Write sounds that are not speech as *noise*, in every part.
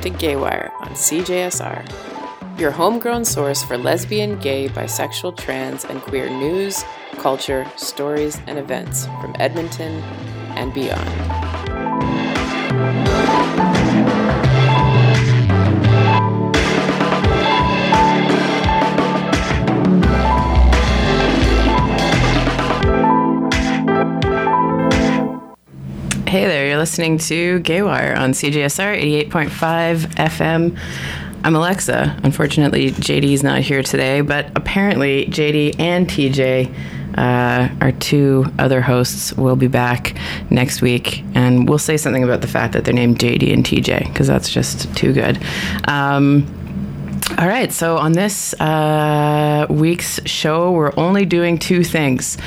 to Gaywire on CJSR, your homegrown source for lesbian, gay, bisexual, trans, and queer news, culture, stories, and events from Edmonton and beyond. Hey there, you're listening to Gaywire on CJSR 88.5 FM. I'm Alexa. Unfortunately, JD's not here today, but apparently, JD and TJ, uh, our two other hosts, will be back next week. And we'll say something about the fact that they're named JD and TJ, because that's just too good. Um, all right, so on this uh, week's show, we're only doing two things.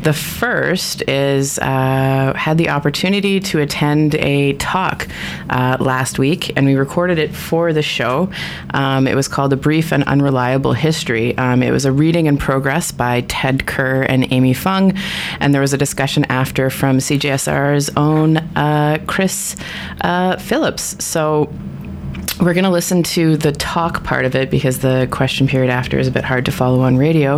The first is uh, had the opportunity to attend a talk uh, last week, and we recorded it for the show. Um, it was called "A Brief and Unreliable History." Um, it was a reading in progress by Ted Kerr and Amy Fung, and there was a discussion after from CJSR's own uh, Chris uh, Phillips. So we're going to listen to the talk part of it because the question period after is a bit hard to follow on radio.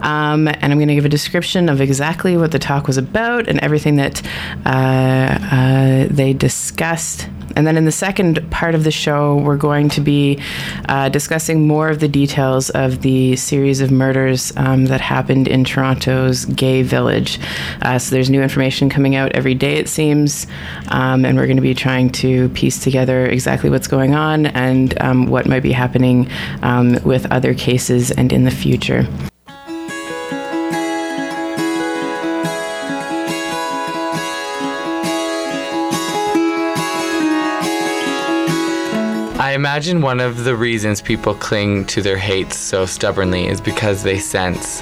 Um, and I'm going to give a description of exactly what the talk was about and everything that uh, uh, they discussed and then in the second part of the show, we're going to be uh, discussing more of the details of the series of murders um, that happened in Toronto's gay village. Uh, so there's new information coming out every day, it seems, um, and we're going to be trying to piece together exactly what's going on and um, what might be happening um, with other cases and in the future. Imagine one of the reasons people cling to their hates so stubbornly is because they sense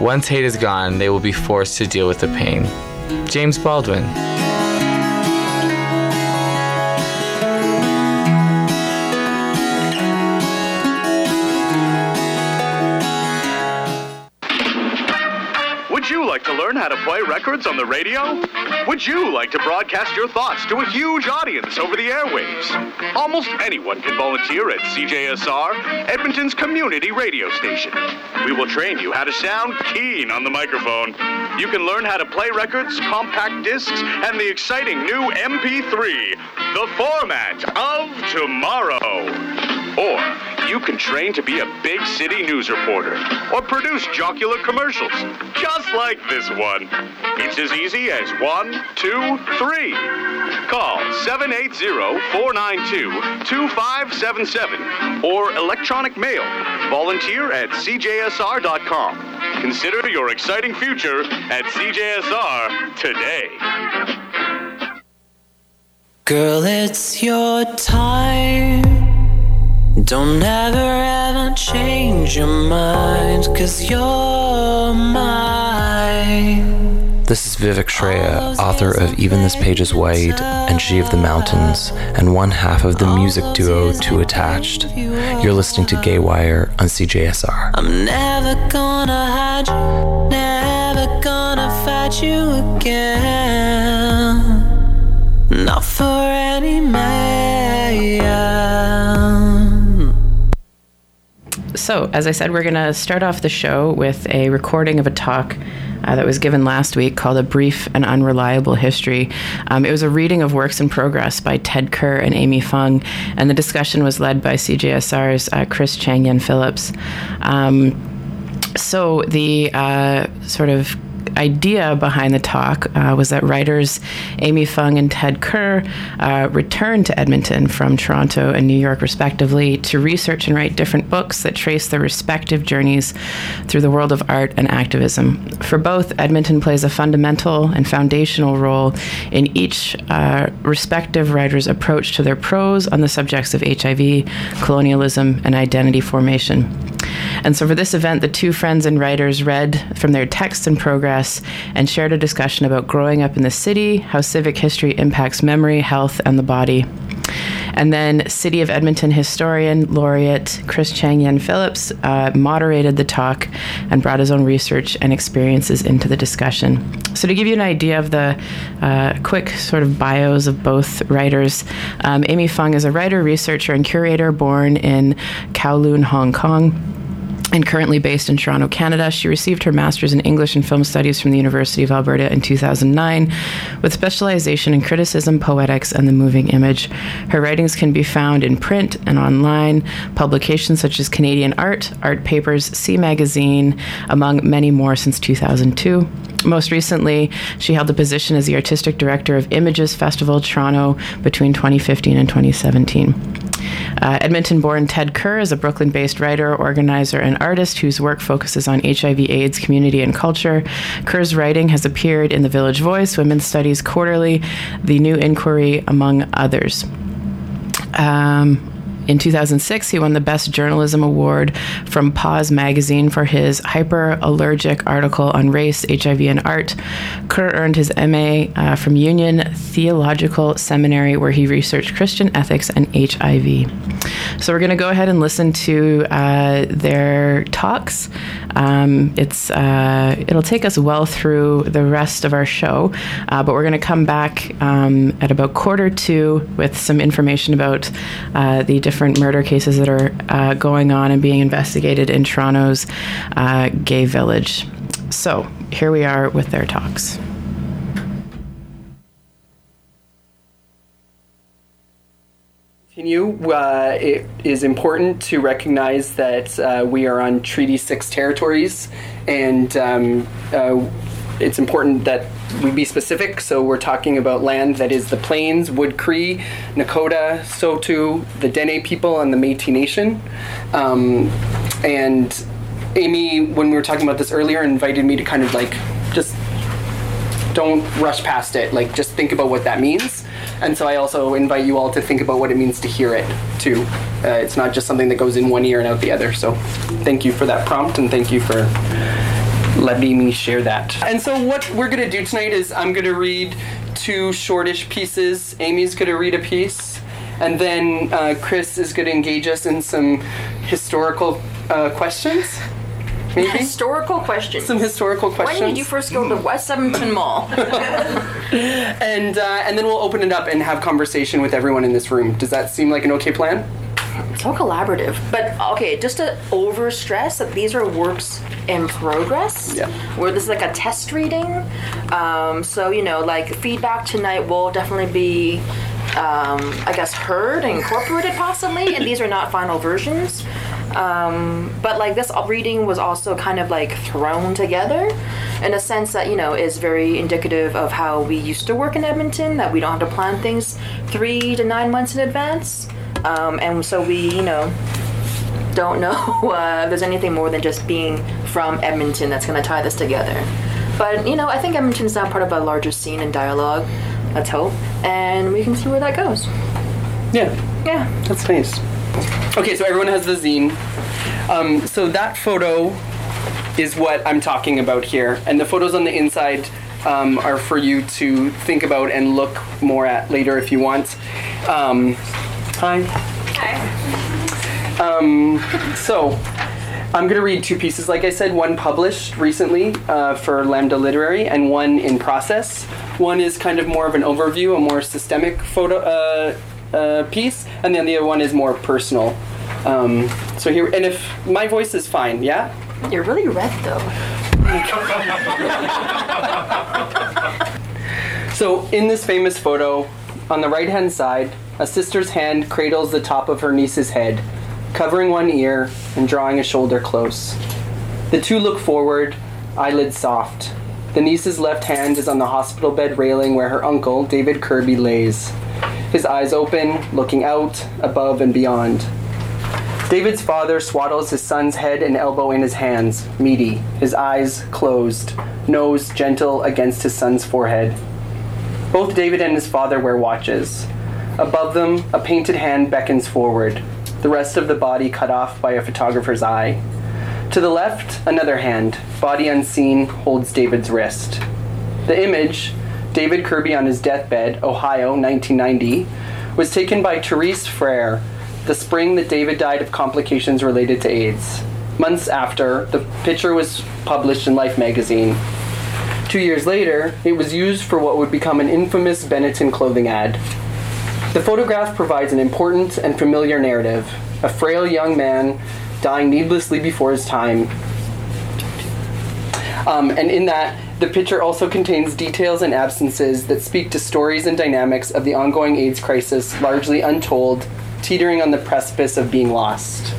once hate is gone, they will be forced to deal with the pain. James Baldwin. Play records on the radio? Would you like to broadcast your thoughts to a huge audience over the airwaves? Almost anyone can volunteer at CJSR, Edmonton's community radio station. We will train you how to sound keen on the microphone. You can learn how to play records, compact discs, and the exciting new MP3, the format of tomorrow. Or you can train to be a big city news reporter or produce jocular commercials, just like this one. It's as easy as one, two, three. Call 780-492-2577 or electronic mail. Volunteer at cjsr.com. Consider your exciting future at CJSR today. Girl, it's your time. Don't ever ever change your mind, cause you're mine. This is Vivek Shraya, author of Even This Page is White and She of the Mountains, and one half of the music duo Too Attached. You're listening to Gaywire on CJSR. I'm never gonna hide you, never gonna fight you again. Not for any man. So, as I said, we're going to start off the show with a recording of a talk uh, that was given last week called A Brief and Unreliable History. Um, it was a reading of works in progress by Ted Kerr and Amy Fung, and the discussion was led by CJSR's uh, Chris Chang Yen Phillips. Um, so, the uh, sort of idea behind the talk uh, was that writers Amy Fung and Ted Kerr uh, returned to Edmonton from Toronto and New York, respectively, to research and write different books that trace their respective journeys through the world of art and activism. For both, Edmonton plays a fundamental and foundational role in each uh, respective writer's approach to their prose on the subjects of HIV, colonialism, and identity formation. And so, for this event, the two friends and writers read from their texts in and shared a discussion about growing up in the city, how civic history impacts memory, health, and the body. And then City of Edmonton historian laureate Chris Chang Yen Phillips uh, moderated the talk and brought his own research and experiences into the discussion. So, to give you an idea of the uh, quick sort of bios of both writers, um, Amy Fung is a writer, researcher, and curator born in Kowloon, Hong Kong and currently based in Toronto, Canada. She received her master's in English and Film Studies from the University of Alberta in 2009, with specialization in criticism, poetics, and the moving image. Her writings can be found in print and online, publications such as Canadian Art, Art Papers, C Magazine, among many more since 2002. Most recently, she held the position as the artistic director of Images Festival Toronto between 2015 and 2017. Uh, Edmonton born Ted Kerr is a Brooklyn based writer, organizer, and artist whose work focuses on HIV AIDS community and culture. Kerr's writing has appeared in The Village Voice, Women's Studies Quarterly, The New Inquiry, among others. Um, in 2006, he won the Best Journalism Award from Pause magazine for his hyperallergic article on race, HIV, and art. Kerr earned his MA uh, from Union Theological Seminary, where he researched Christian ethics and HIV. So we're going to go ahead and listen to uh, their talks. Um, it's uh, it'll take us well through the rest of our show, uh, but we're going to come back um, at about quarter two with some information about uh, the different different murder cases that are uh, going on and being investigated in Toronto's uh, gay village. So here we are with their talks. Continue. Uh, it is important to recognize that uh, we are on Treaty 6 territories, and um, uh, it's important that we be specific. So we're talking about land that is the Plains, Wood Cree, Nakota, Saulteaux, the Dene people, and the Métis Nation. Um, and Amy, when we were talking about this earlier, invited me to kind of like just don't rush past it. Like just think about what that means. And so I also invite you all to think about what it means to hear it too. Uh, it's not just something that goes in one ear and out the other. So thank you for that prompt and thank you for letting me share that. And so what we're gonna do tonight is I'm gonna read two shortish pieces. Amy's gonna read a piece, and then uh, Chris is gonna engage us in some historical uh, questions. Maybe Historical questions. some historical questions. When did you first go to West Edmonton Mall? *laughs* and uh, and then we'll open it up and have conversation with everyone in this room. Does that seem like an okay plan? So collaborative. But okay, just to over stress that these are works in progress. Yeah. Where this is like a test reading. Um, so you know, like feedback tonight will definitely be. Um, I guess heard and incorporated possibly, and these are not final versions. Um, but like this reading was also kind of like thrown together in a sense that you know is very indicative of how we used to work in Edmonton. That we don't have to plan things three to nine months in advance. Um, and so we, you know, don't know *laughs* uh, if there's anything more than just being from Edmonton that's going to tie this together. But, you know, I think Edmonton's now part of a larger scene and dialogue. Let's hope. And we can see where that goes. Yeah. Yeah. That's nice. Okay, so everyone has the zine. Um, so that photo is what I'm talking about here, and the photos on the inside um, are for you to think about and look more at later if you want. Um, Hi. Hi. Um, so, I'm going to read two pieces. Like I said, one published recently uh, for Lambda Literary, and one in process. One is kind of more of an overview, a more systemic photo uh, uh, piece, and then the other one is more personal. Um, so here, and if my voice is fine, yeah. You're really red though. *laughs* so in this famous photo, on the right hand side, a sister's hand cradles the top of her niece's head, covering one ear and drawing a shoulder close. The two look forward, eyelids soft. The niece's left hand is on the hospital bed railing where her uncle, David Kirby, lays. His eyes open, looking out, above, and beyond. David's father swaddles his son's head and elbow in his hands, meaty, his eyes closed, nose gentle against his son's forehead. Both David and his father wear watches. Above them, a painted hand beckons forward, the rest of the body cut off by a photographer's eye. To the left, another hand, body unseen, holds David's wrist. The image, David Kirby on his deathbed, Ohio, 1990, was taken by Therese Frare the spring that David died of complications related to AIDS. Months after, the picture was published in Life magazine. Two years later, it was used for what would become an infamous Benetton clothing ad. The photograph provides an important and familiar narrative a frail young man dying needlessly before his time. Um, and in that, the picture also contains details and absences that speak to stories and dynamics of the ongoing AIDS crisis, largely untold, teetering on the precipice of being lost.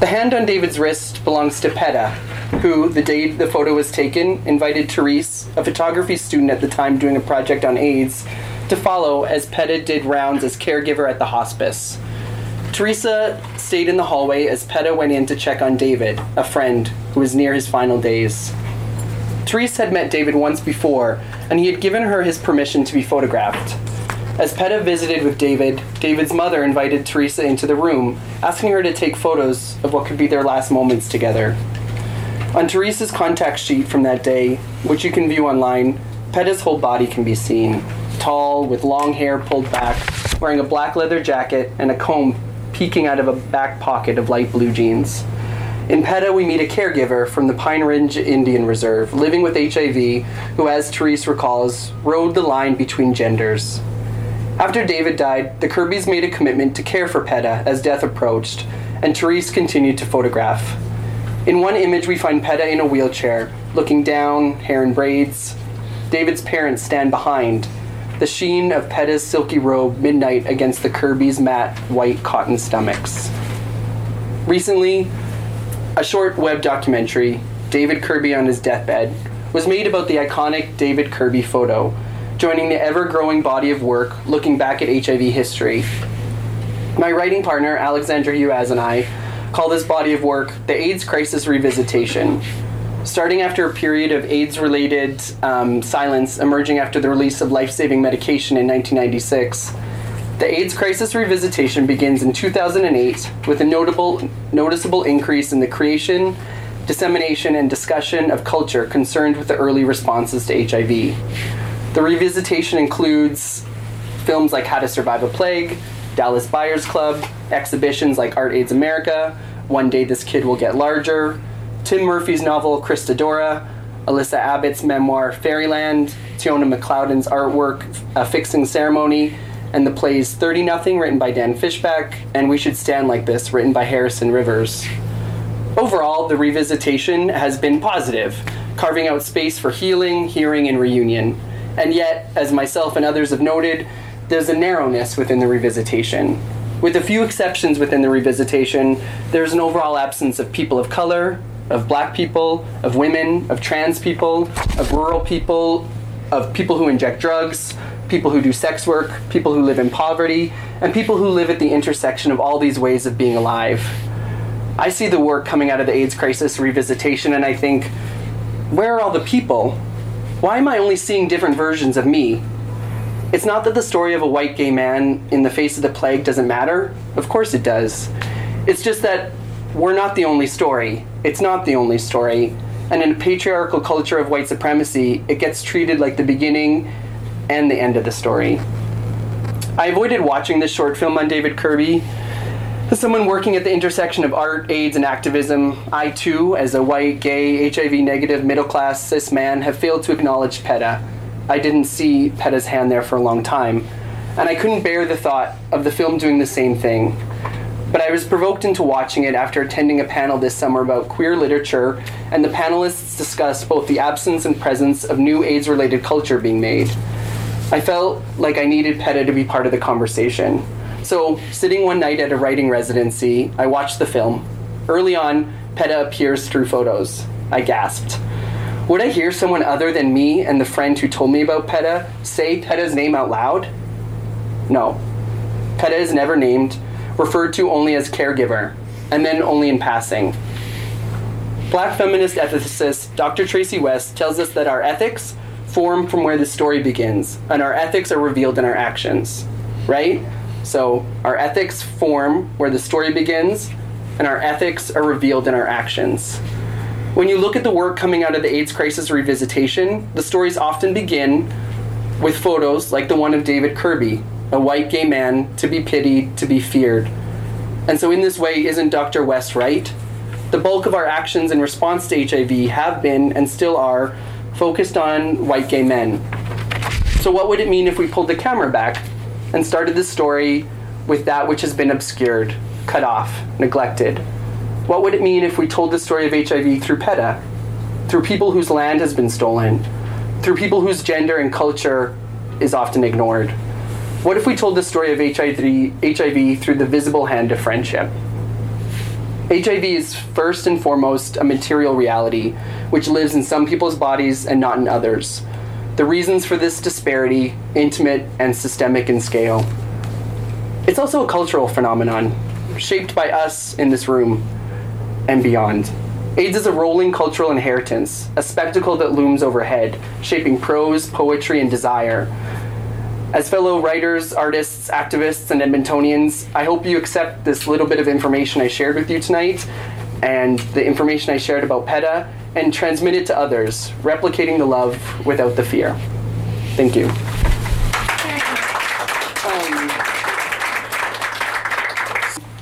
The hand on David's wrist belongs to Peta, who, the day the photo was taken, invited Therese, a photography student at the time doing a project on AIDS, to follow as Peta did rounds as caregiver at the hospice. Teresa stayed in the hallway as Peta went in to check on David, a friend who was near his final days. Teresa had met David once before, and he had given her his permission to be photographed. As Peta visited with David, David's mother invited Teresa into the room, asking her to take photos of what could be their last moments together. On Teresa's contact sheet from that day, which you can view online, Peta's whole body can be seen. Tall, with long hair pulled back, wearing a black leather jacket and a comb peeking out of a back pocket of light blue jeans. In Peta, we meet a caregiver from the Pine Ridge Indian Reserve, living with HIV, who, as Therese recalls, rode the line between genders. After David died, the Kirbys made a commitment to care for Peta as death approached, and Therese continued to photograph. In one image, we find Peta in a wheelchair, looking down, hair in braids. David's parents stand behind, the sheen of Peta's silky robe midnight against the Kirbys' matte white cotton stomachs. Recently, a short web documentary, David Kirby on his deathbed, was made about the iconic David Kirby photo, joining the ever growing body of work looking back at HIV history. My writing partner, Alexandra Juhasz, and I call this body of work the AIDS Crisis Revisitation, starting after a period of AIDS related um, silence emerging after the release of life saving medication in 1996. The AIDS crisis revisitation begins in 2008 with a notable, noticeable increase in the creation, dissemination, and discussion of culture concerned with the early responses to HIV. The revisitation includes films like How to Survive a Plague, Dallas Buyers Club, exhibitions like Art AIDS America, One Day This Kid Will Get Larger, Tim Murphy's novel Christadora, Alysia Abbott's memoir Fairyland, Tiona McClodden's artwork A Fixing Ceremony, and the plays 30 Nothing, written by Dan Fishback, and We Should Stand Like This, written by Harrison Rivers. Overall, the revisitation has been positive, carving out space for healing, hearing, and reunion. And yet, as myself and others have noted, there's a narrowness within the revisitation. With a few exceptions within the revisitation, there's an overall absence of people of color, of black people, of women, of trans people, of rural people, of people who inject drugs, people who do sex work, people who live in poverty, and people who live at the intersection of all these ways of being alive. I see the work coming out of the AIDS crisis revisitation and I think, where are all the people? Why am I only seeing different versions of me? It's not that the story of a white gay man in the face of the plague doesn't matter. Of course it does. It's just that we're not the only story. It's not the only story. And in a patriarchal culture of white supremacy, it gets treated like the beginning and the end of the story. I avoided watching this short film on David Kirby. As someone working at the intersection of art, AIDS, and activism, I too, as a white, gay, HIV negative, middle class, cis man, have failed to acknowledge Peta. I didn't see Peta's hand there for a long time, and I couldn't bear the thought of the film doing the same thing. But I was provoked into watching it after attending a panel this summer about queer literature, and the panelists discussed both the absence and presence of new AIDS related culture being made. I felt like I needed Peta to be part of the conversation. So, sitting one night at a writing residency, I watched the film. Early on, Peta appears through photos. I gasped. Would I hear someone other than me and the friend who told me about Peta say Peta's name out loud? No. Peta is never named, referred to only as caregiver, and then only in passing. Black feminist ethicist Dr. Tracy West tells us that our ethics form from where the story begins, and our ethics are revealed in our actions, right? So, our ethics form where the story begins, and our ethics are revealed in our actions. When you look at the work coming out of the AIDS crisis revisitation, the stories often begin with photos like the one of David Kirby, a white gay man, to be pitied, to be feared. And so, in this way, isn't Dr. West right? The bulk of our actions in response to HIV have been, and still are, focused on white gay men. So, what would it mean if we pulled the camera back and started the story with that which has been obscured, cut off, neglected? What would it mean if we told the story of HIV through Peta, through people whose land has been stolen, through people whose gender and culture is often ignored? What if we told the story of HIV, HIV through the visible hand of friendship? HIV is first and foremost a material reality which lives in some people's bodies and not in others. The reasons for this disparity, intimate and systemic in scale. It's also a cultural phenomenon, shaped by us in this room and beyond. AIDS is a rolling cultural inheritance, a spectacle that looms overhead, shaping prose, poetry, and desire. As fellow writers, artists, activists, and Edmontonians, I hope you accept this little bit of information I shared with you tonight and the information I shared about Peta and transmit it to others, replicating the love without the fear. Thank you. Um,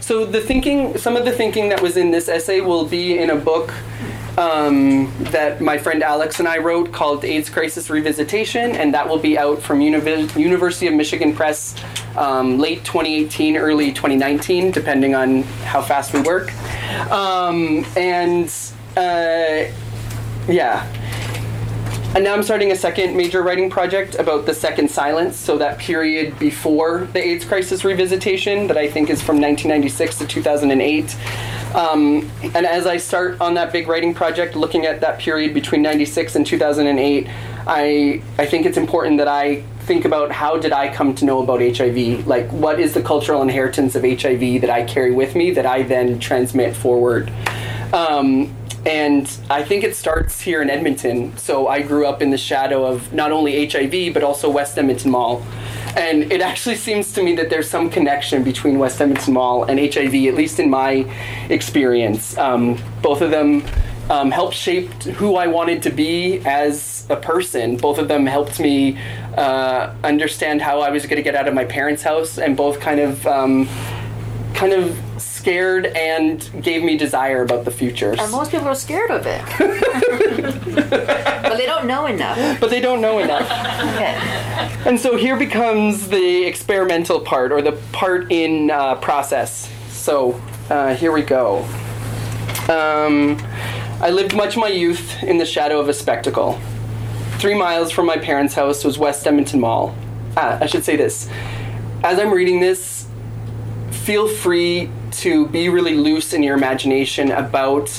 so the thinking, some of the thinking that was in this essay will be in a book um, that my friend Alex and I wrote called AIDS Crisis Revisitation, and that will be out from Univ- University of Michigan Press um, late 2018, early 2019, depending on how fast we work. Um, and uh, yeah. And now I'm starting a second major writing project about the second silence, so that period before the AIDS crisis revisitation that I think is from 1996 to 2008. Um, and as I start on that big writing project, looking at that period between 96 and 2008, I, I think it's important that I think about how did I come to know about HIV? Like, what is the cultural inheritance of HIV that I carry with me that I then transmit forward? Um, and I think it starts here in Edmonton. So I grew up in the shadow of not only HIV, but also West Edmonton Mall. And it actually seems to me that there's some connection between West Edmonton Mall and HIV, at least in my experience. Um, both of them um, helped shape who I wanted to be as a person. Both of them helped me uh, understand how I was going to get out of my parents' house, and both kind of um, kind of scared and gave me desire about the future. And most people are scared of it. *laughs* but they don't know enough. But they don't know enough. Okay. And so here becomes the experimental part, or the part in uh, process. So uh, here we go. Um, I lived much of my youth in the shadow of a spectacle. Three miles from my parents' house was West Edmonton Mall. Ah, I should say this. As I'm reading this, feel free to be really loose in your imagination about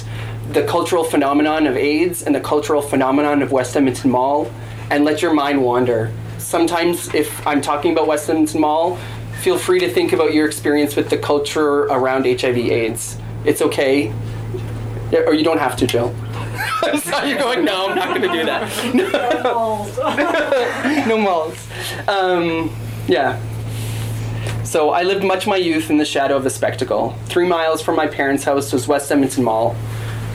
the cultural phenomenon of AIDS and the cultural phenomenon of West Edmonton Mall and let your mind wander. Sometimes, if I'm talking about West Edmonton Mall, feel free to think about your experience with the culture around HIV/AIDS. It's okay, or you don't have to, Jill. I saw you going, no, I'm not going to do that. *laughs* No malls. *laughs* no malls. Um, yeah. So I lived much of my youth in the shadow of a spectacle. Three miles from my parents' house was West Edmonton Mall.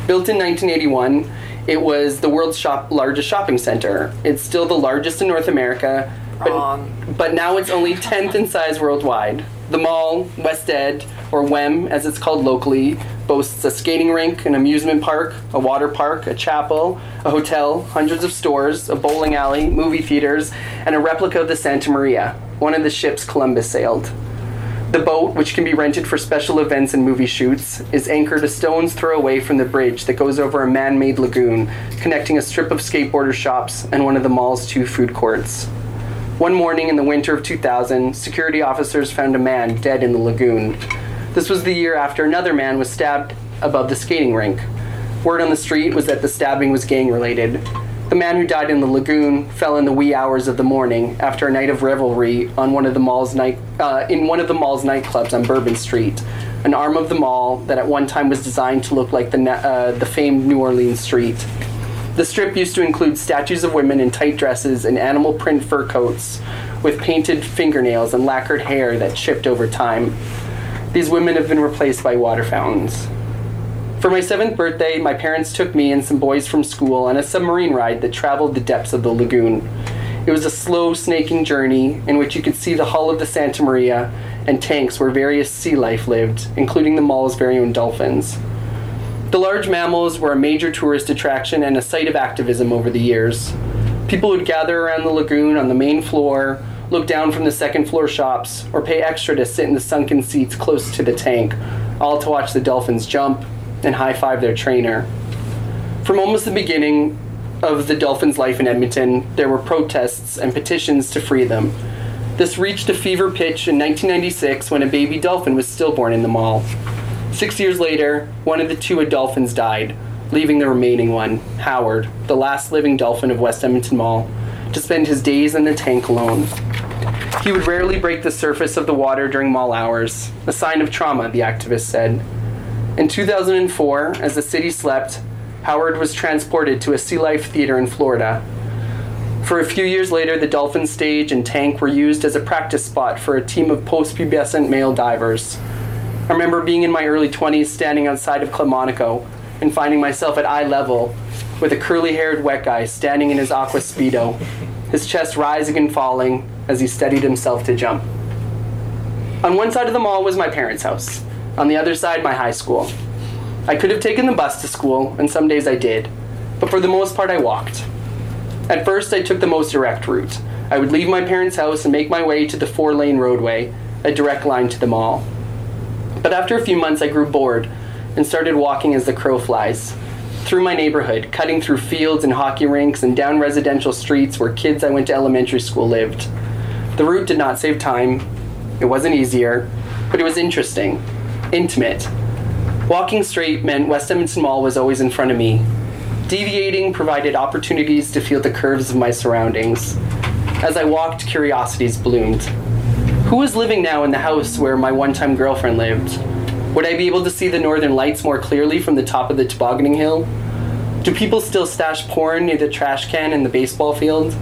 Built in 1981, it was the world's shop, largest shopping center. It's still the largest in North America, but, Wrong. but now it's only 10th in size worldwide. The mall, West Ed, or WEM as it's called locally, boasts a skating rink, an amusement park, a water park, a chapel, a hotel, hundreds of stores, a bowling alley, movie theaters, and a replica of the Santa Maria, one of the ships Columbus sailed. The boat, which can be rented for special events and movie shoots, is anchored a stone's throw away from the bridge that goes over a man made lagoon, connecting a strip of skateboarder shops and one of the mall's two food courts. One morning in the winter of 2000, security officers found a man dead in the lagoon. This was the year after another man was stabbed above the skating rink. Word on the street was that the stabbing was gang related. The man who died in the lagoon fell in the wee hours of the morning after a night of revelry on one of the mall's night uh, in one of the mall's nightclubs on Bourbon Street, an arm of the mall that at one time was designed to look like the uh, the famed New Orleans street. The strip used to include statues of women in tight dresses and animal print fur coats with painted fingernails and lacquered hair that chipped over time. These women have been replaced by water fountains. For my seventh birthday, my parents took me and some boys from school on a submarine ride that traveled the depths of the lagoon. It was a slow, snaking journey in which you could see the hull of the Santa Maria and tanks where various sea life lived, including the mall's very own dolphins. The large mammals were a major tourist attraction and a site of activism over the years. People would gather around the lagoon on the main floor, look down from the second floor shops, or pay extra to sit in the sunken seats close to the tank, all to watch the dolphins jump and high five their trainer. From almost the beginning of the dolphins' life in Edmonton, there were protests and petitions to free them. This reached a fever pitch in 1996 when a baby dolphin was stillborn in the mall. Six years later, one of the two dolphins died, leaving the remaining one, Howard, the last living dolphin of West Edmonton Mall, to spend his days in the tank alone. He would rarely break the surface of the water during mall hours, a sign of trauma, the activist said. In 2004, as the city slept, Howard was transported to a Sea Life theater in Florida. For a few years later, the dolphin stage and tank were used as a practice spot for a team of postpubescent male divers. I remember being in my early 20s standing outside of Club and finding myself at eye level with a curly haired wet guy standing in his aqua speedo, his chest rising and falling as he steadied himself to jump. On one side of the mall was my parents' house, on the other side, my high school. I could have taken the bus to school, and some days I did, but for the most part, I walked. At first, I took the most direct route. I would leave my parents' house and make my way to the four lane roadway, a direct line to the mall. But after a few months, I grew bored and started walking as the crow flies. Through my neighborhood, cutting through fields and hockey rinks and down residential streets where kids I went to elementary school lived. The route did not save time, it wasn't easier, but it was interesting, intimate. Walking straight meant West Edmonton Mall was always in front of me. Deviating provided opportunities to feel the curves of my surroundings. As I walked, curiosities bloomed. Who was living now in the house where my one time girlfriend lived? Would I be able to see the northern lights more clearly from the top of the tobogganing hill? Do people still stash porn near the trash can in the baseball field?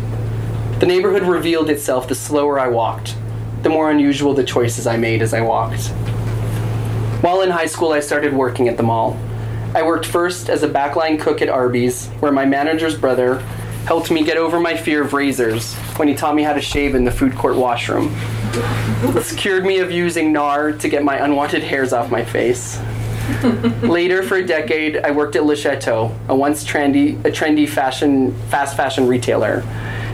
The neighborhood revealed itself the slower I walked, the more unusual the choices I made as I walked. While in high school, I started working at the mall. I worked first as a backline cook at Arby's, where my manager's brother helped me get over my fear of razors when he taught me how to shave in the food court washroom. This cured me of using Nair to get my unwanted hairs off my face. *laughs* Later, for a decade, I worked at Le Chateau, a once trendy, a trendy fashion, fast fashion retailer.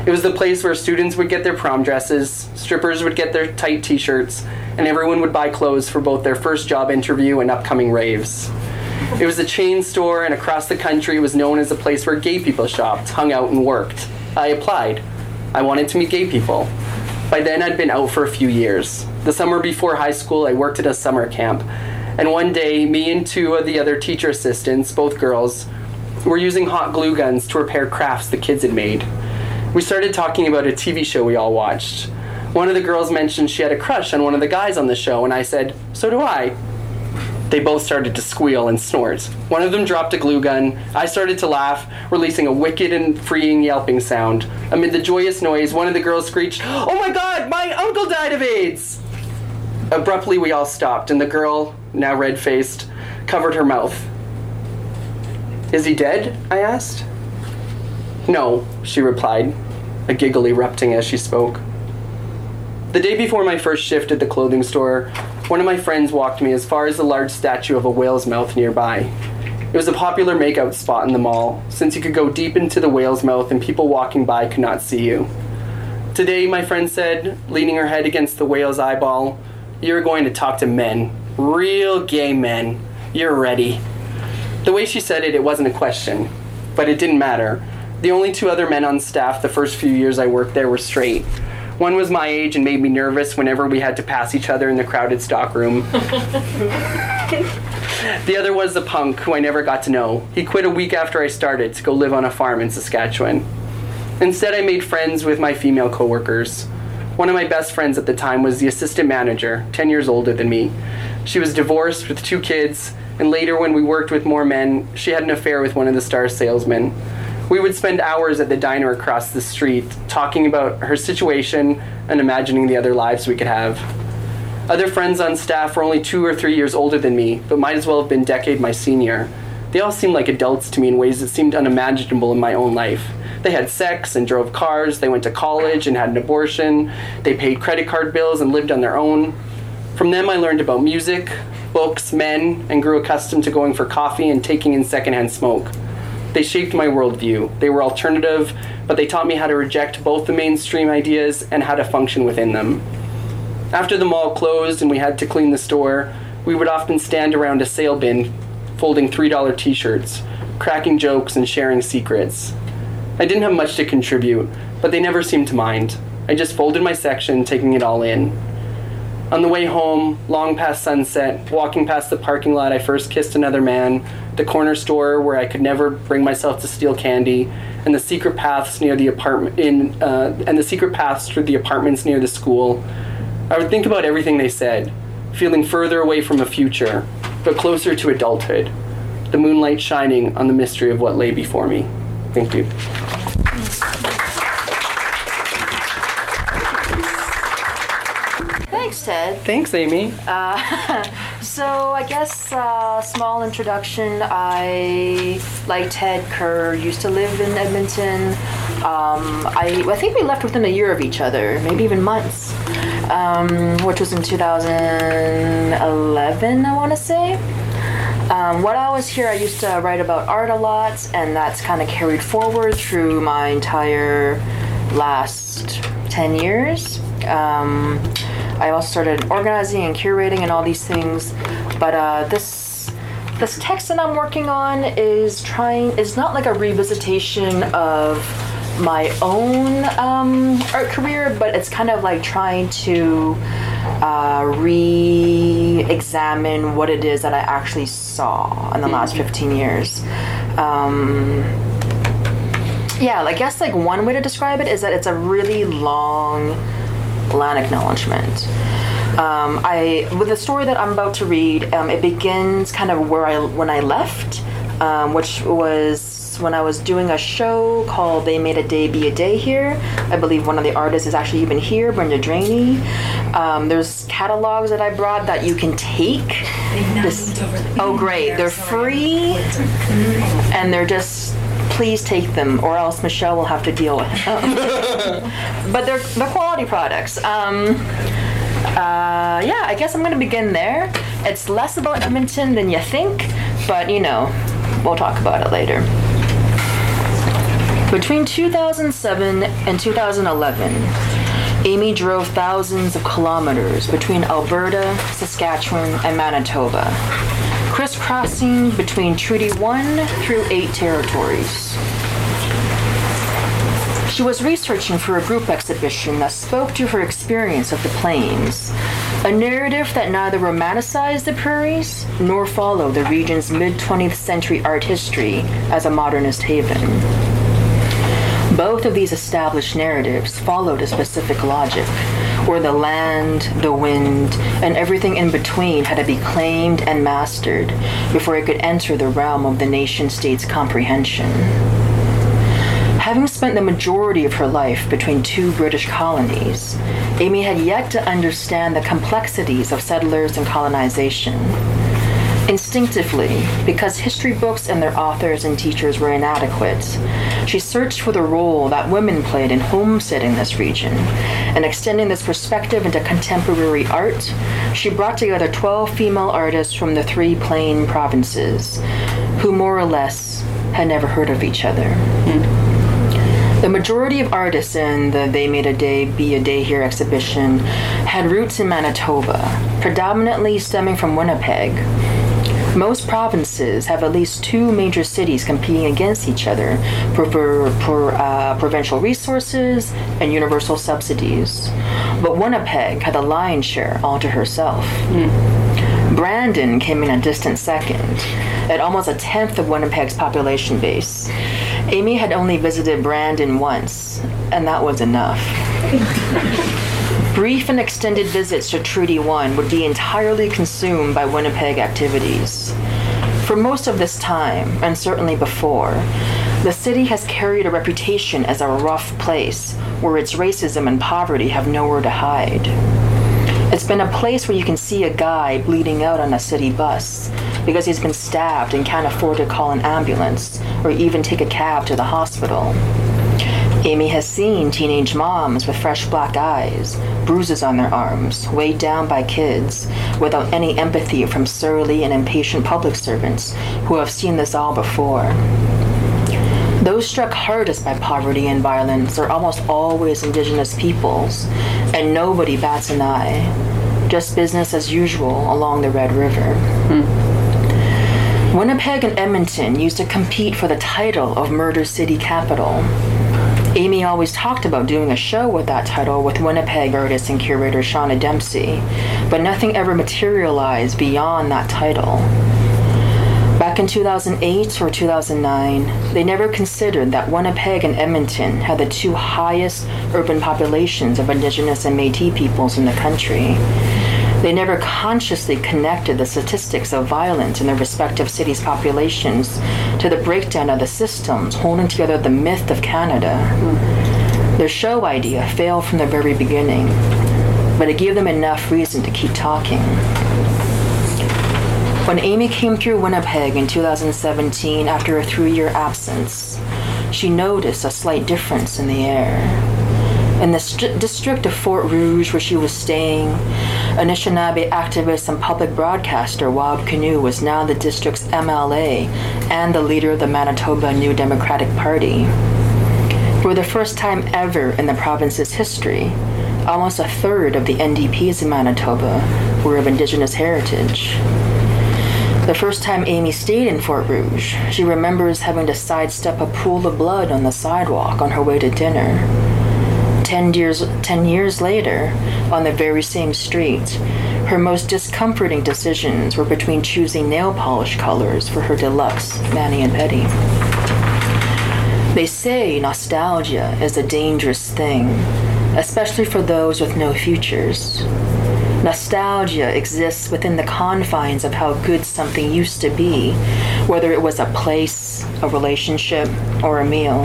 It was the place where students would get their prom dresses, strippers would get their tight t-shirts, and everyone would buy clothes for both their first job interview and upcoming raves. It was a chain store, and across the country, it was known as a place where gay people shopped, hung out, and worked. I applied. I wanted to meet gay people. By then, I'd been out for a few years. The summer before high school, I worked at a summer camp. And one day, me and two of the other teacher assistants, both girls, were using hot glue guns to repair crafts the kids had made. We started talking about a TV show we all watched. One of the girls mentioned she had a crush on one of the guys on the show, and I said, So do I. They both started to squeal and snort. One of them dropped a glue gun. I started to laugh, releasing a wicked and freeing yelping sound. Amid the joyous noise, one of the girls screeched, Oh my god, my uncle died of AIDS! Abruptly, we all stopped, and the girl, now red faced, covered her mouth. Is he dead? I asked. No, she replied, a giggle erupting as she spoke. The day before my first shift at the clothing store, one of my friends walked me as far as the large statue of a whale's mouth nearby. It was a popular makeout spot in the mall, since you could go deep into the whale's mouth and people walking by could not see you. Today, my friend said, leaning her head against the whale's eyeball, You're going to talk to men. Real gay men. You're ready. The way she said it, it wasn't a question, but it didn't matter. The only two other men on staff the first few years I worked there were straight. One was my age and made me nervous whenever we had to pass each other in the crowded stockroom. *laughs* the other was the punk who I never got to know. He quit a week after I started to go live on a farm in Saskatchewan. Instead, I made friends with my female coworkers. One of my best friends at the time was the assistant manager, 10 years older than me. She was divorced with two kids, and later, when we worked with more men, she had an affair with one of the star salesmen. We would spend hours at the diner across the street talking about her situation and imagining the other lives we could have. Other friends on staff were only two or three years older than me, but might as well have been decade my senior. They all seemed like adults to me in ways that seemed unimaginable in my own life. They had sex and drove cars, they went to college and had an abortion, they paid credit card bills and lived on their own. From them, I learned about music, books, men, and grew accustomed to going for coffee and taking in secondhand smoke. They shaped my worldview. They were alternative, but they taught me how to reject both the mainstream ideas and how to function within them. After the mall closed and we had to clean the store, we would often stand around a sale bin folding $3 t shirts, cracking jokes, and sharing secrets. I didn't have much to contribute, but they never seemed to mind. I just folded my section, taking it all in. On the way home, long past sunset, walking past the parking lot I first kissed another man, the corner store where I could never bring myself to steal candy, and the secret paths near the apartment in uh, and the secret paths through the apartments near the school, I would think about everything they said, feeling further away from a future, but closer to adulthood, the moonlight shining on the mystery of what lay before me. Thank you. Thanks, Thanks, Amy. *laughs* So I guess uh, small introduction. I like Ted Kerr. Used to live in Edmonton. Um, I I think we left within a year of each other, maybe even months, um, which was in 2011. I want to say. Um, while I was here, I used to write about art a lot, and that's kind of carried forward through my entire last 10 years. Um, I also started organizing and curating and all these things, but uh, this this text that I'm working on is trying is not like a revisitation of my own um, art career, but it's kind of like trying to uh, re-examine what it is that I actually saw in the last 15 years. Um, yeah, I guess like one way to describe it is that it's a really long land acknowledgement. Um, I with the story that I'm about to read, um, it begins kind of where I when I left, um, which was when I was doing a show called "They Made a Day Be a Day" here. I believe one of the artists is actually even here, Brenda Draney. Um, there's catalogs that I brought that you can take. This- oh, great! They're free, and they're just please take them, or else Michelle will have to deal with them. *laughs* but they're they're quality products. Um, uh, yeah, I guess I'm gonna begin there. It's less about Edmonton than you think, but you know, we'll talk about it later. Between 2007 and 2011, Amy drove thousands of kilometers between Alberta, Saskatchewan, and Manitoba, crisscrossing between Treaty 1 through 8 territories. She was researching for a group exhibition that spoke to her experience of the plains, a narrative that neither romanticized the prairies nor followed the region's mid 20th century art history as a modernist haven. Both of these established narratives followed a specific logic, where the land, the wind, and everything in between had to be claimed and mastered before it could enter the realm of the nation state's comprehension. Having spent the majority of her life between two British colonies, Amy had yet to understand the complexities of settlers and colonization. Instinctively, because history books and their authors and teachers were inadequate, she searched for the role that women played in homesteading this region, and extending this perspective into contemporary art, she brought together 12 female artists from the three plain provinces, who more or less had never heard of each other. The majority of artists in the They Made a Day Be a Day Here exhibition had roots in Manitoba, predominantly stemming from Winnipeg. Most provinces have at least two major cities competing against each other for, for, for uh, provincial resources and universal subsidies. But Winnipeg had the lion's share all to herself. Brandon came in a distant second, at almost a tenth of Winnipeg's population base. Amy had only visited Brandon once, and that was enough. *laughs* Brief and extended visits to Treaty 1 would be entirely consumed by Winnipeg activities. For most of this time, and certainly before, the city has carried a reputation as a rough place where its racism and poverty have nowhere to hide. It's been a place where you can see a guy bleeding out on a city bus because he's been stabbed and can't afford to call an ambulance or even take a cab to the hospital. Amy has seen teenage moms with fresh black eyes, bruises on their arms, weighed down by kids, without any empathy from surly and impatient public servants who have seen this all before. Those struck hardest by poverty and violence are almost always indigenous peoples, and nobody bats an eye. Just business as usual along the Red River. Winnipeg and Edmonton used to compete for the title of Murder City Capital. Amy always talked about doing a show with that title with Winnipeg artist and curator Shauna Dempsey, but nothing ever materialized beyond that title. Back in 2008 or 2009, they never considered that Winnipeg and Edmonton had the two highest urban populations of Indigenous and Metis peoples in the country. They never consciously connected the statistics of violence in their respective cities' populations to the breakdown of the systems holding together the myth of Canada. Their show idea failed from the very beginning, but it gave them enough reason to keep talking. When Amy came through Winnipeg in 2017 after a three year absence, she noticed a slight difference in the air. In the st- district of Fort Rouge where she was staying, Anishinaabe activist and public broadcaster Wab Kinew was now the district's MLA and the leader of the Manitoba New Democratic Party. For the first time ever in the province's history, almost a third of the NDPs in Manitoba were of Indigenous heritage. The first time Amy stayed in Fort Rouge, she remembers having to sidestep a pool of blood on the sidewalk on her way to dinner. Ten years, ten years later, on the very same street, her most discomforting decisions were between choosing nail polish colors for her deluxe Manny and Betty. They say nostalgia is a dangerous thing, especially for those with no futures. Nostalgia exists within the confines of how good something used to be, whether it was a place, a relationship, or a meal.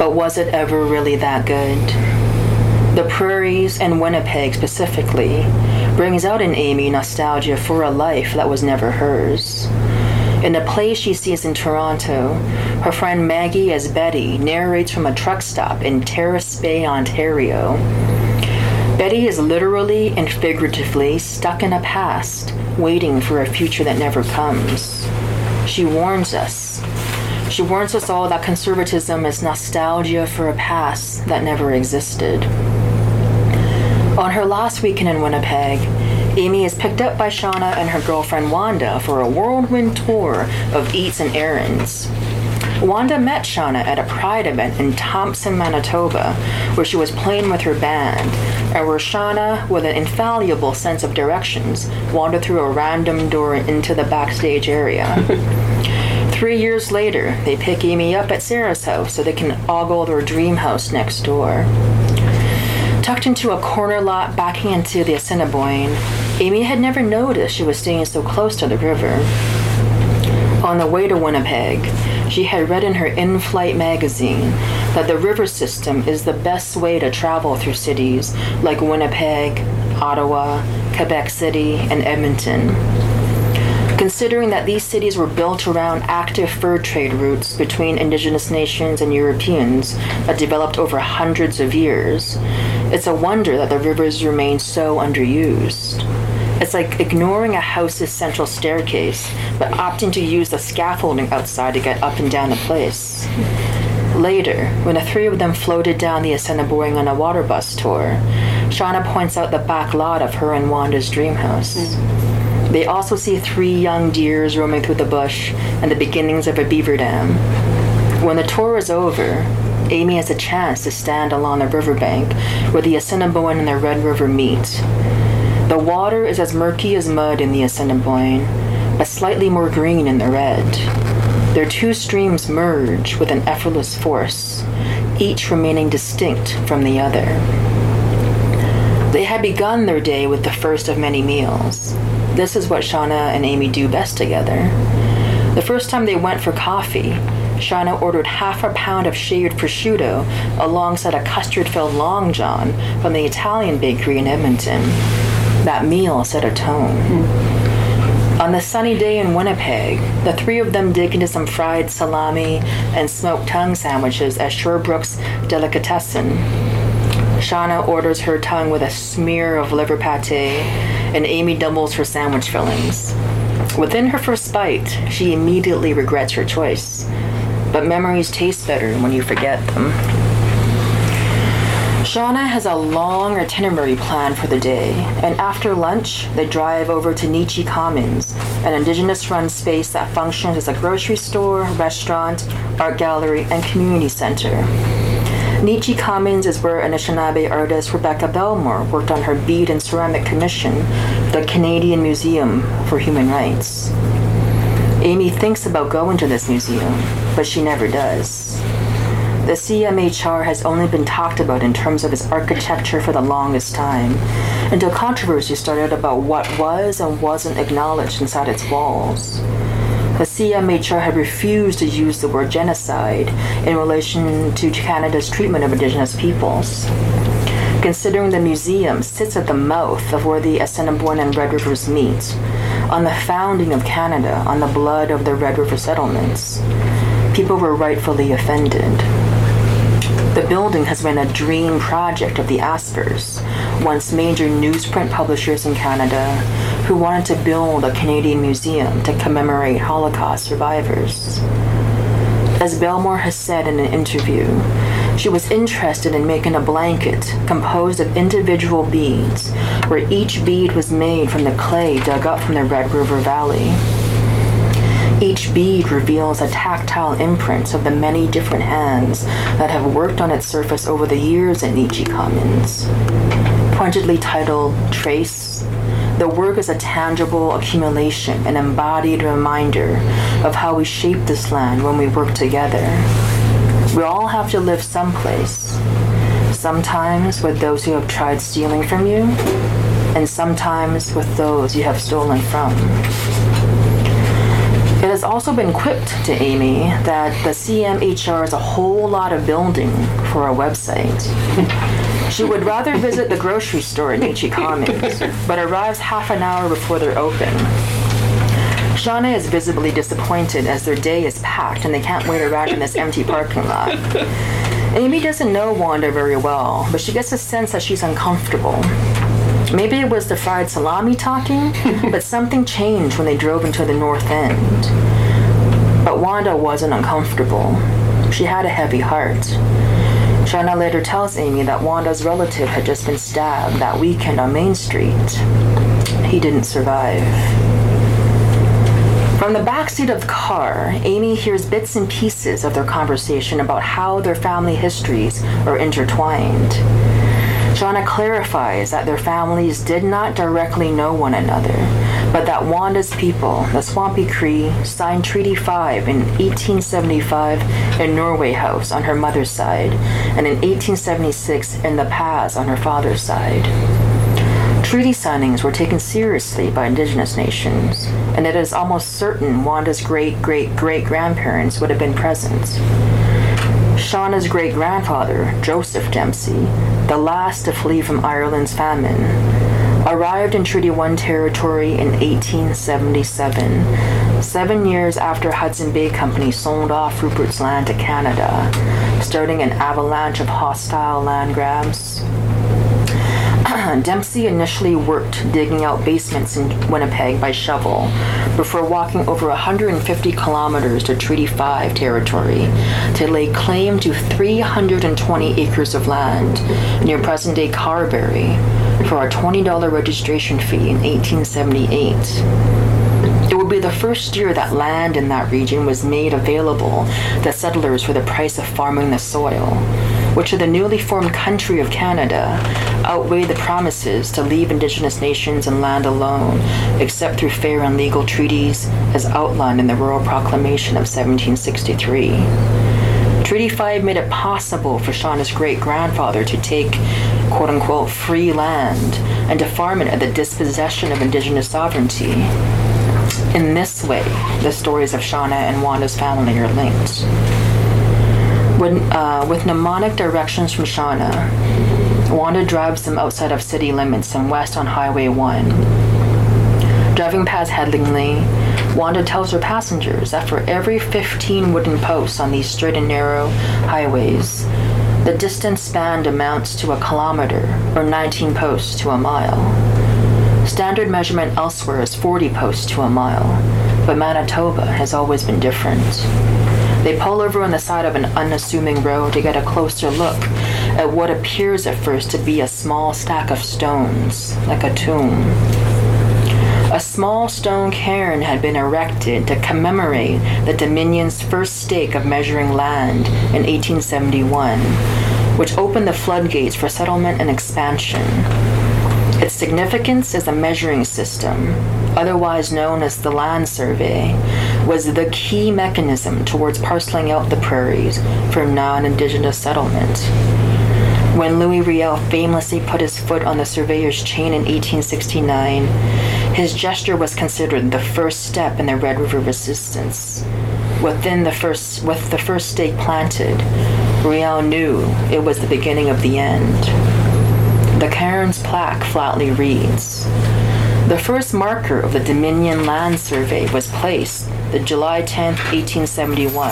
But was it ever really that good? The prairies and Winnipeg specifically brings out in Amy nostalgia for a life that was never hers. In a play she sees in Toronto, her friend Maggie as Betty narrates from a truck stop in Terrace Bay, Ontario. Betty is literally and figuratively stuck in a past, waiting for a future that never comes. She warns us. She warns us all that conservatism is nostalgia for a past that never existed. On her last weekend in Winnipeg, Amy is picked up by Shauna and her girlfriend Wanda for a whirlwind tour of eats and errands. Wanda met Shauna at a pride event in Thompson, Manitoba, where she was playing with her band, and where Shauna, with an infallible sense of directions, wandered through a random door into the backstage area. *laughs* Three years later, they pick Amy up at Sarah's house so they can ogle their dream house next door. Tucked into a corner lot backing into the Assiniboine, Amy had never noticed she was staying so close to the river. On the way to Winnipeg, she had read in her in flight magazine that the river system is the best way to travel through cities like Winnipeg, Ottawa, Quebec City, and Edmonton. Considering that these cities were built around active fur trade routes between indigenous nations and Europeans that developed over hundreds of years, it's a wonder that the rivers remain so underused. It's like ignoring a house's central staircase, but opting to use the scaffolding outside to get up and down the place. Later, when the three of them floated down the Assiniboine on a water bus tour, Shauna points out the back lot of her and Wanda's dream house. They also see three young deers roaming through the bush and the beginnings of a beaver dam. When the tour is over, Amy has a chance to stand along the riverbank where the Assiniboine and the Red River meet. The water is as murky as mud in the Assiniboine, but slightly more green in the red. Their two streams merge with an effortless force, each remaining distinct from the other. They had begun their day with the first of many meals. This is what Shauna and Amy do best together. The first time they went for coffee, Shauna ordered half a pound of shaved prosciutto alongside a custard filled Long John from the Italian bakery in Edmonton. That meal set a tone. On the sunny day in Winnipeg, the three of them dig into some fried salami and smoked tongue sandwiches at Sherbrooke's Delicatessen. Shauna orders her tongue with a smear of liver pate, and Amy doubles her sandwich fillings. Within her first bite, she immediately regrets her choice. But memories taste better when you forget them. Shauna has a long itinerary planned for the day, and after lunch, they drive over to Neechi Commons, an indigenous run space that functions as a grocery store, restaurant, art gallery, and community center. Neechi Commons is where Anishinaabe artist Rebecca Belmore worked on her bead and ceramic commission for the Canadian Museum for Human Rights. Amy thinks about going to this museum, but she never does. The CMHR has only been talked about in terms of its architecture for the longest time, until controversy started about what was and wasn't acknowledged inside its walls. The CMHR had refused to use the word genocide in relation to Canada's treatment of Indigenous peoples. Considering the museum sits at the mouth of where the Assiniboine and Red Rivers meet, on the founding of Canada, on the blood of the Red River settlements, people were rightfully offended. The building has been a dream project of the Aspers, once major newsprint publishers in Canada, who wanted to build a Canadian museum to commemorate Holocaust survivors. As Belmore has said in an interview, she was interested in making a blanket composed of individual beads, where each bead was made from the clay dug up from the Red River Valley. Each bead reveals a tactile imprint of the many different hands that have worked on its surface over the years at Neechi Commons. Pointedly titled Trace, the work is a tangible accumulation, an embodied reminder of how we shape this land when we work together. We all have to live someplace, sometimes with those who have tried stealing from you, and sometimes with those you have stolen from. It has also been quipped to Amy that the CMHR is a whole lot of building for a website. *laughs* She would rather visit the grocery store in Commons, but arrives half an hour before they're open. Shauna is visibly disappointed as their day is packed and they can't wait around in this empty parking lot. Amy doesn't know Wanda very well, but she gets a sense that she's uncomfortable. Maybe it was the fried salami talking, but something changed when they drove into the north end. But Wanda wasn't uncomfortable. She had a heavy heart. Shauna later tells Amy that Wanda's relative had just been stabbed that weekend on Main Street. He didn't survive. From the backseat of the car, Amy hears bits and pieces of their conversation about how their family histories are intertwined. Shauna clarifies that their families did not directly know one another, but that Wanda's people, the Swampy Cree, signed Treaty 5 in 1875 in Norway House on her mother's side, and in 1876 in the Pas on her father's side. Treaty signings were taken seriously by indigenous nations, and it is almost certain Wanda's great great great grandparents would have been present. Shauna's great grandfather, Joseph Dempsey, the last to flee from Ireland's famine, arrived in Treaty 1 territory in 1877, seven years after Hudson Bay Company sold off Rupert's Land to Canada, starting an avalanche of hostile land grabs. Dempsey initially worked digging out basements in Winnipeg by shovel before walking over 150 kilometers to Treaty 5 territory to lay claim to 320 acres of land near present day Carberry for a $20 registration fee in 1878. It would be the first year that land in that region was made available to settlers for the price of farming the soil, which to the newly formed country of Canada outweigh the promises to leave Indigenous nations and land alone, except through fair and legal treaties as outlined in the Royal Proclamation of 1763. Treaty 5 made it possible for Shauna's great grandfather to take quote unquote free land and to farm it at the dispossession of Indigenous sovereignty. In this way, the stories of Shauna and Wanda's family are linked. When, uh, with mnemonic directions from Shauna, Wanda drives them outside of city limits and west on Highway 1. Driving past Headingley, Wanda tells her passengers that for every 15 wooden posts on these straight and narrow highways, the distance spanned amounts to a kilometer or 19 posts to a mile. Standard measurement elsewhere is 40 posts to a mile, but Manitoba has always been different. They pull over on the side of an unassuming road to get a closer look at what appears at first to be a small stack of stones, like a tomb. A small stone cairn had been erected to commemorate the Dominion's first stake of measuring land in 1871, which opened the floodgates for settlement and expansion. Its significance as a measuring system, otherwise known as the Land Survey, was the key mechanism towards parceling out the prairies for non Indigenous settlement. When Louis Riel famously put his foot on the surveyor's chain in 1869, his gesture was considered the first step in the Red River resistance. Within the first, with the first stake planted, Riel knew it was the beginning of the end. The cairn's plaque flatly reads The first marker of the Dominion Land Survey was placed the July 10, 1871,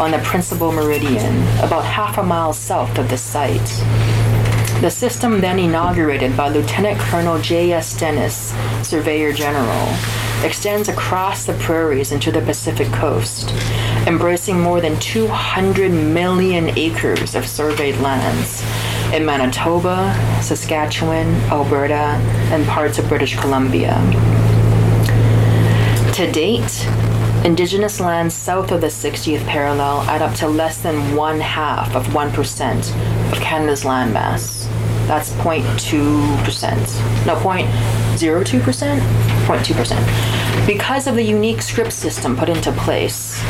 on the principal meridian, about half a mile south of the site. The system then inaugurated by Lieutenant Colonel J.S. Dennis, Surveyor General, extends across the prairies into the Pacific coast, embracing more than 200 million acres of surveyed lands in Manitoba, Saskatchewan, Alberta, and parts of British Columbia. To date, Indigenous lands south of the 60th parallel add up to less than one half of 1% of Canada's landmass. That's 0.2%. No, 0.02%? 0.2%. Because of the unique scrip system put into place,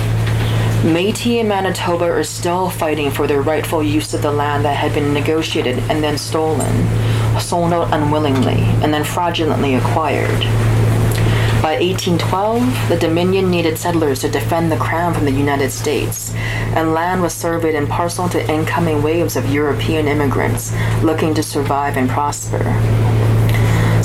Métis in Manitoba are still fighting for their rightful use of the land that had been negotiated and then stolen, sold out unwillingly, and then fraudulently acquired. By 1812, the Dominion needed settlers to defend the crown from the United States, and land was surveyed and parceled to incoming waves of European immigrants looking to survive and prosper.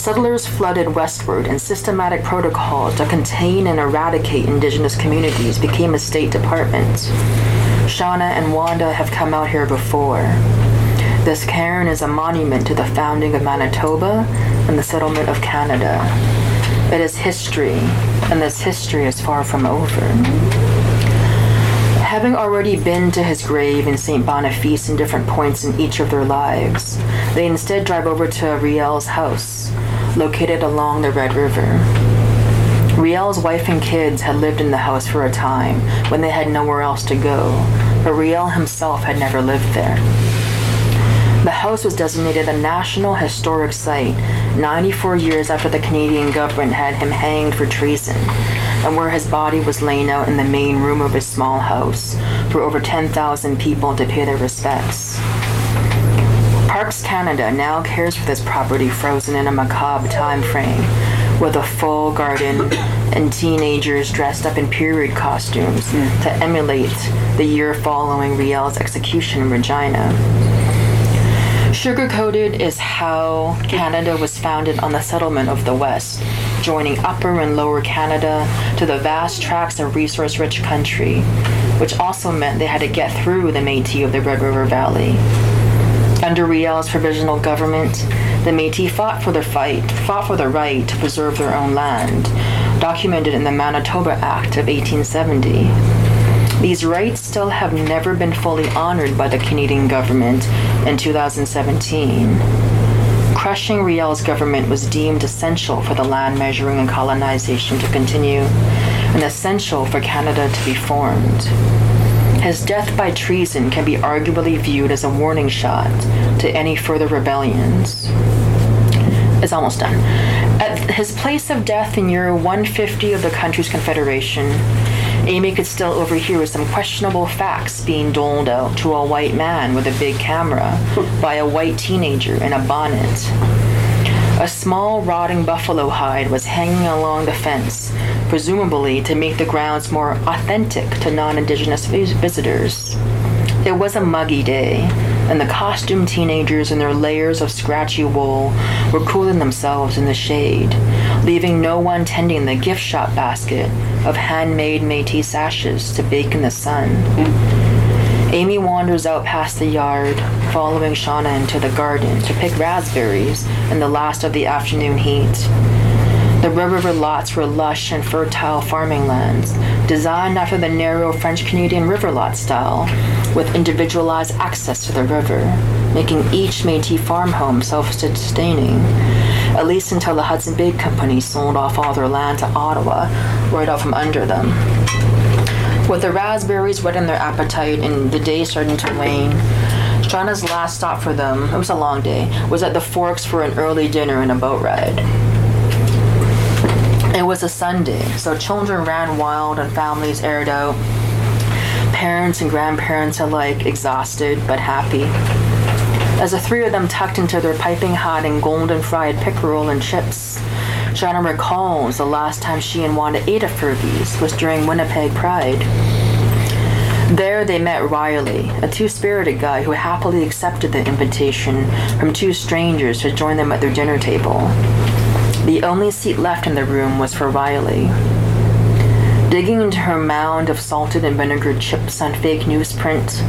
Settlers flooded westward, and systematic protocols to contain and eradicate indigenous communities became a state department. Shauna and Wanda have come out here before. This cairn is a monument to the founding of Manitoba and the settlement of Canada. It is history, and this history is far from over. Having already been to his grave in St. Boniface in different points in each of their lives, they instead drive over to Riel's house, located along the Red River. Riel's wife and kids had lived in the house for a time when they had nowhere else to go, but Riel himself had never lived there. The house was designated a National Historic Site 94 years after the Canadian government had him hanged for treason, and where his body was laying out in the main room of his small house for over 10,000 people to pay their respects. Parks Canada now cares for this property frozen in a macabre time frame, with a full garden and teenagers dressed up in period costumes to emulate the year following Riel's execution in Regina. Sugar coated is how Canada was founded on the settlement of the West, joining Upper and Lower Canada to the vast tracts of resource rich country, which also meant they had to get through the Metis of the Red River Valley. Under Riel's provisional government, the Métis fought for their fight, fought for the right to preserve their own land, documented in the Manitoba Act of 1870. These rights still have never been fully honored by the Canadian government in 2017. Crushing Riel's government was deemed essential for the land measuring and colonization to continue, and essential for Canada to be formed. His death by treason can be arguably viewed as a warning shot to any further rebellions. It's almost done. At his place of death in year 150 of the country's confederation, Amy could still overhear some questionable facts being doled out to a white man with a big camera *laughs* by a white teenager in a bonnet. A small rotting buffalo hide was hanging along the fence, presumably to make the grounds more authentic to non Indigenous vis- visitors. It was a muggy day, and the costumed teenagers in their layers of scratchy wool were cooling themselves in the shade, leaving no one tending the gift shop basket of handmade Métis sashes to bake in the sun. Amy wanders out past the yard, following Shauna into the garden to pick raspberries in the last of the afternoon heat. The Red River lots were lush and fertile farming lands, designed after the narrow French Canadian river lot style, with individualized access to the river, making each Métis farm home self-sustaining, at least until the Hudson Bay Company sold off all their land to Ottawa, right out from under them. With the raspberries whetting their appetite and the day starting to wane, Shauna's last stop for them, it was a long day, was at the Forks for an early dinner and a boat ride. It was a Sunday, so children ran wild and families aired out. Parents and grandparents alike exhausted but happy. As the three of them tucked into their piping hot and golden fried pickerel and chips, Shauna recalls the last time she and Wanda ate a Fergie's was during Winnipeg Pride. There they met Riley, a two-spirited guy who happily accepted the invitation from two strangers to join them at their dinner table. The only seat left in the room was for Riley. Digging into her mound of salted and vinegar chips on fake newsprint,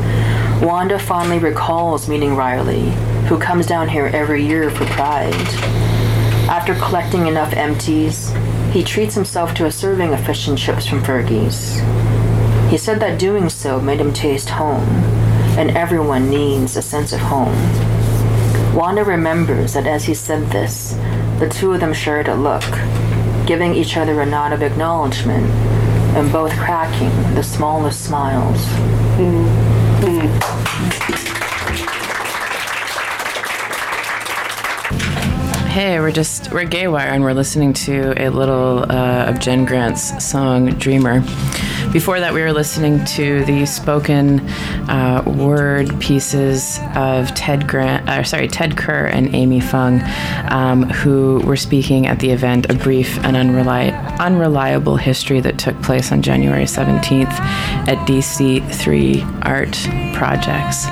Wanda fondly recalls meeting Riley, who comes down here every year for Pride. After collecting enough empties, he treats himself to a serving of fish and chips from Fergie's. He said that doing so made him taste home, and everyone needs a sense of home. Wanda remembers that as he said this, the two of them shared a look, giving each other a nod of acknowledgement, and both cracking the smallest smiles. Mm. Hey, we're just we're Gaywire and we're listening to a little uh, of Jen Grant's song "Dreamer." Before that, we were listening to the spoken uh, word pieces of Ted Grant, uh, sorry, Ted Kerr and Amy Fung, um, who were speaking at the event "A Brief and Unreli- Unreliable History" that took place on January 17th at DC3 Art Projects.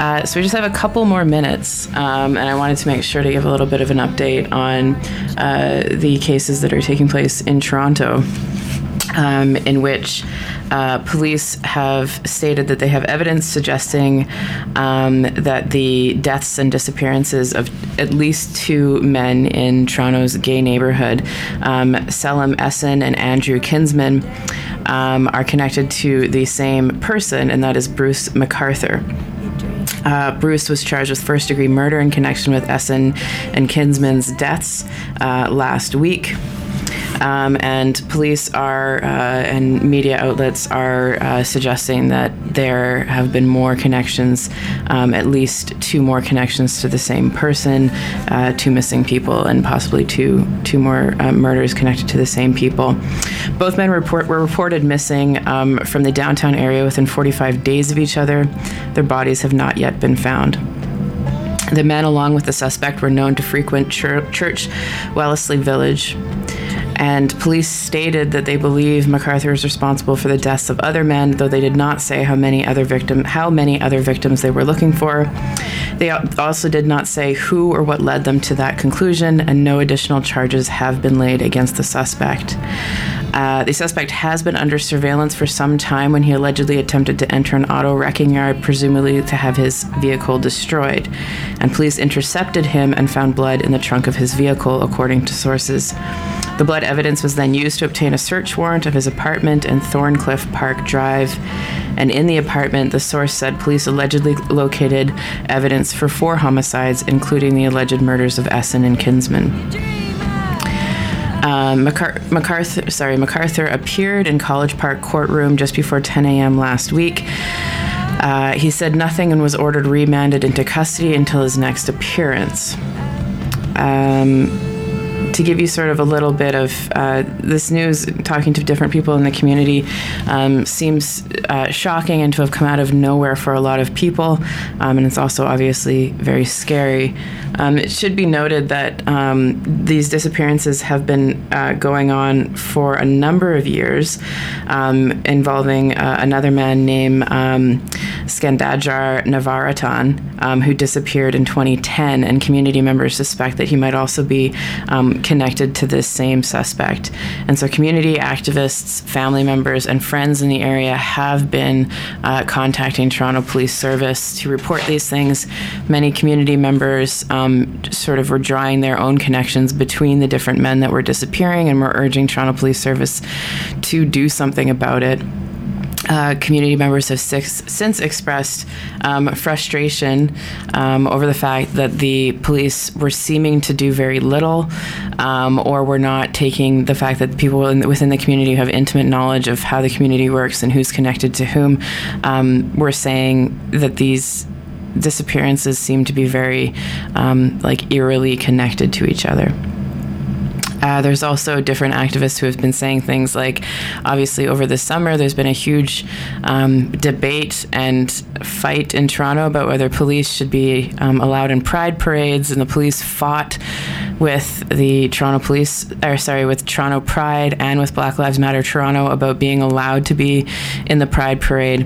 Uh, so we just have a couple more minutes, um, and I wanted to make sure to give a little bit of an update on uh, the cases that are taking place in Toronto. Um, in which uh, police have stated that they have evidence suggesting um, that the deaths and disappearances of at least two men in Toronto's gay neighborhood, um, Selim Essen and Andrew Kinsman, um, are connected to the same person, and that is Bruce McArthur. Uh, Bruce was charged with first degree murder in connection with Essen and Kinsman's deaths uh, last week. Um, and police are uh, and media outlets are uh, suggesting that there have been more connections, um, at least two more connections to the same person, uh, two missing people, and possibly two two more uh, murders connected to the same people. Both men report, were reported missing um, from the downtown area within 45 days of each other. Their bodies have not yet been found. The men, along with the suspect, were known to frequent chur- church Wellesley Village. And police stated that they believe McArthur is responsible for the deaths of other men, though they did not say how many other victim how many other victims they were looking for. They also did not say who or what led them to that conclusion, and no additional charges have been laid against the suspect. Uh, the suspect has been under surveillance for some time when he allegedly attempted to enter an auto wrecking yard, presumably to have his vehicle destroyed. And police intercepted him and found blood in the trunk of his vehicle, according to sources. The blood evidence was then used to obtain a search warrant of his apartment in Thorncliffe Park Drive. And in the apartment, the source said police allegedly located evidence for four homicides, including the alleged murders of Essen and Kinsman. Um, MacAr- McArthur, sorry, McArthur appeared in College Park courtroom just before 10 a.m. last week. Uh, he said nothing and was ordered remanded into custody until his next appearance. Um, to give you sort of a little bit of uh, this news, talking to different people in the community um, seems uh, shocking and to have come out of nowhere for a lot of people. Um, and it's also obviously very scary. Um, it should be noted that um, these disappearances have been uh, going on for a number of years, um, involving uh, another man named um, Skandaraj Navaratnam, um, who disappeared in 2010, and community members suspect that he might also be um, connected to this same suspect. And so, community activists, family members, and friends in the area have been uh, contacting Toronto Police Service to report these things. Many community members um, sort of were drawing their own connections between the different men that were disappearing and were urging Toronto Police Service to do something about it. Uh, community members have six, since expressed um, frustration um, over the fact that the police were seeming to do very little um, or were not taking the fact that people in, within the community who have intimate knowledge of how the community works and who's connected to whom um, were saying that these disappearances seem to be very um, like eerily connected to each other. Uh, there's also different activists who have been saying things like, obviously, over the summer, there's been a huge um, debate and fight in Toronto about whether police should be um, allowed in pride parades, and the police fought with the Toronto Police, or sorry, with Toronto Pride and with Black Lives Matter Toronto about being allowed to be in the Pride parade.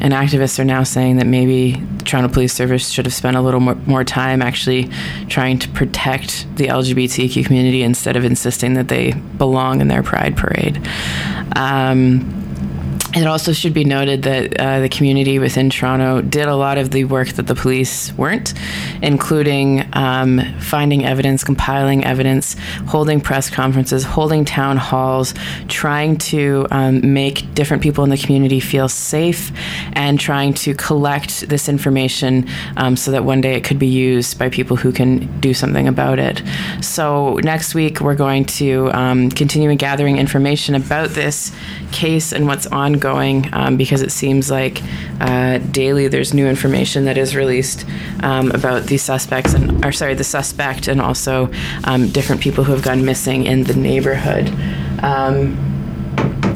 And activists are now saying that maybe Toronto Police Service should have spent a little more, more time actually trying to protect the LGBTQ community instead of insisting that they belong in their Pride parade. Um, it also should be noted that uh, the community within Toronto did a lot of the work that the police weren't, including um, finding evidence, compiling evidence, holding press conferences, holding town halls, trying to um, make different people in the community feel safe, and trying to collect this information um, so that one day it could be used by people who can do something about it. So, next week, we're going to um, continue gathering information about this case and what's ongoing um, because it seems like uh, daily there's new information that is released um, about the suspects and or sorry the suspect and also um, different people who have gone missing in the neighborhood.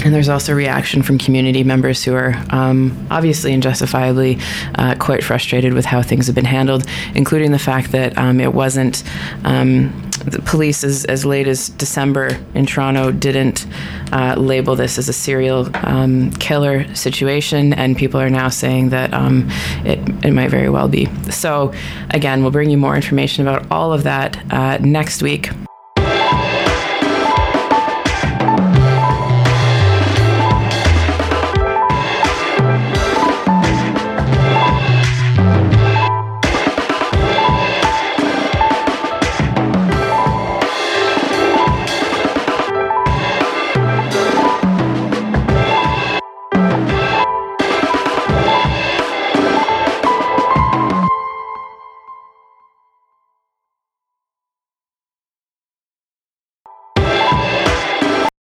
And there's also reaction from community members who are um, obviously and justifiably uh, quite frustrated with how things have been handled, including the fact that um, it wasn't um, the police as, as late as December in Toronto didn't uh, label this as a serial um, killer situation, and people are now saying that um, it, it might very well be. So, again, we'll bring you more information about all of that uh, next week.